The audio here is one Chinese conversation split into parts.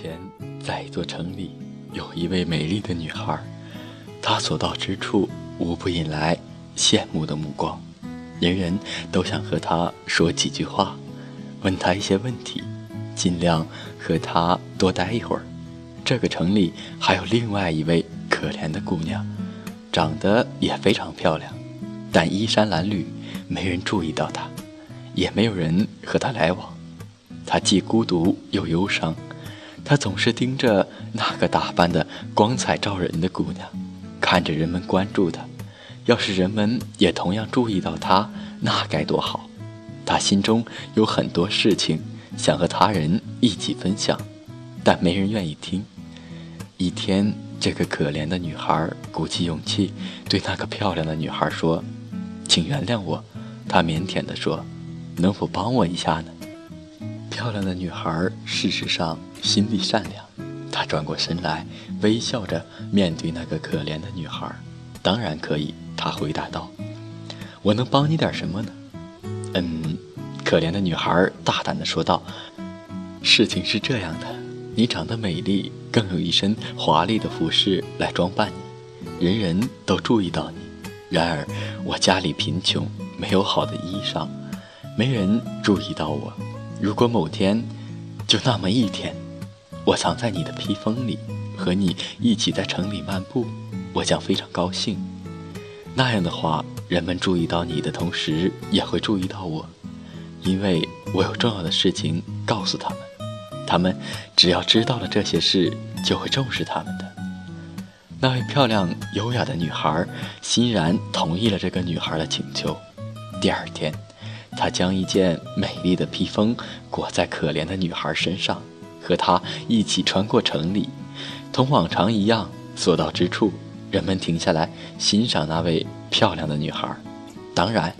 前，在一座城里，有一位美丽的女孩，她所到之处，无不引来羡慕的目光，人人都想和她说几句话，问她一些问题，尽量和她多待一会儿。这个城里还有另外一位可怜的姑娘，长得也非常漂亮，但衣衫褴褛，没人注意到她，也没有人和她来往。她既孤独又忧伤。他总是盯着那个打扮的光彩照人的姑娘，看着人们关注他。要是人们也同样注意到他，那该多好！他心中有很多事情想和他人一起分享，但没人愿意听。一天，这个可怜的女孩鼓起勇气对那个漂亮的女孩说：“请原谅我。”她腼腆地说：“能否帮我一下呢？”漂亮的女孩事实上心地善良，她转过身来，微笑着面对那个可怜的女孩。当然可以，她回答道：“我能帮你点什么呢？”嗯，可怜的女孩大胆地说道：“事情是这样的，你长得美丽，更有一身华丽的服饰来装扮你，人人都注意到你。然而我家里贫穷，没有好的衣裳，没人注意到我。”如果某天，就那么一天，我藏在你的披风里，和你一起在城里漫步，我将非常高兴。那样的话，人们注意到你的同时，也会注意到我，因为我有重要的事情告诉他们。他们只要知道了这些事，就会重视他们的。那位漂亮优雅的女孩欣然同意了这个女孩的请求。第二天。他将一件美丽的披风裹在可怜的女孩身上，和她一起穿过城里。同往常一样，所到之处，人们停下来欣赏那位漂亮的女孩。当然，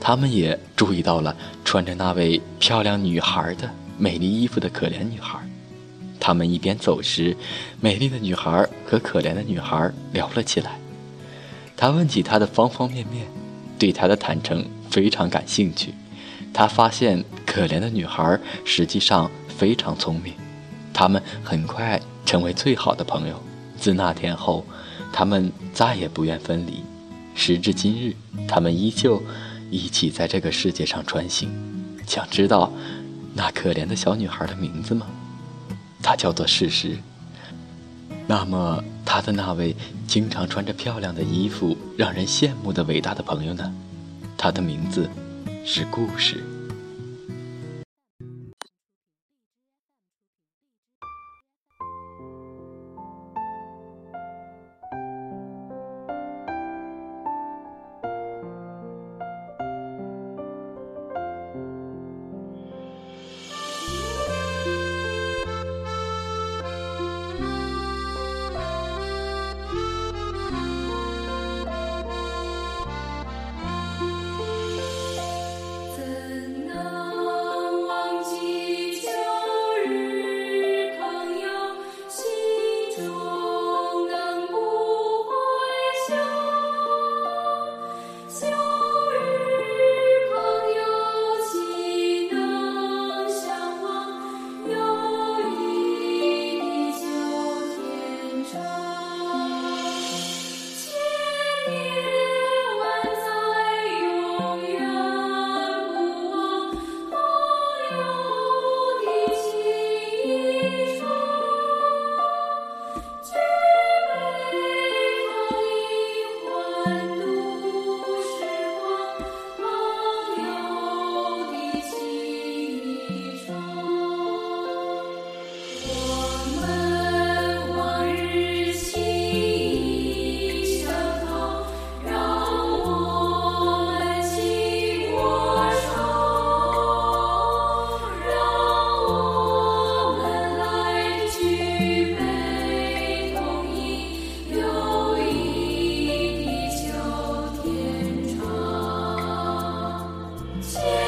他们也注意到了穿着那位漂亮女孩的美丽衣服的可怜女孩。他们一边走时，美丽的女孩和可怜的女孩聊了起来。他问起她的方方面面，对她的坦诚非常感兴趣。他发现可怜的女孩实际上非常聪明，他们很快成为最好的朋友。自那天后，他们再也不愿分离。时至今日，他们依旧一起在这个世界上穿行。想知道那可怜的小女孩的名字吗？她叫做事实。那么，她的那位经常穿着漂亮的衣服、让人羡慕的伟大的朋友呢？他的名字。是故事。Cheers.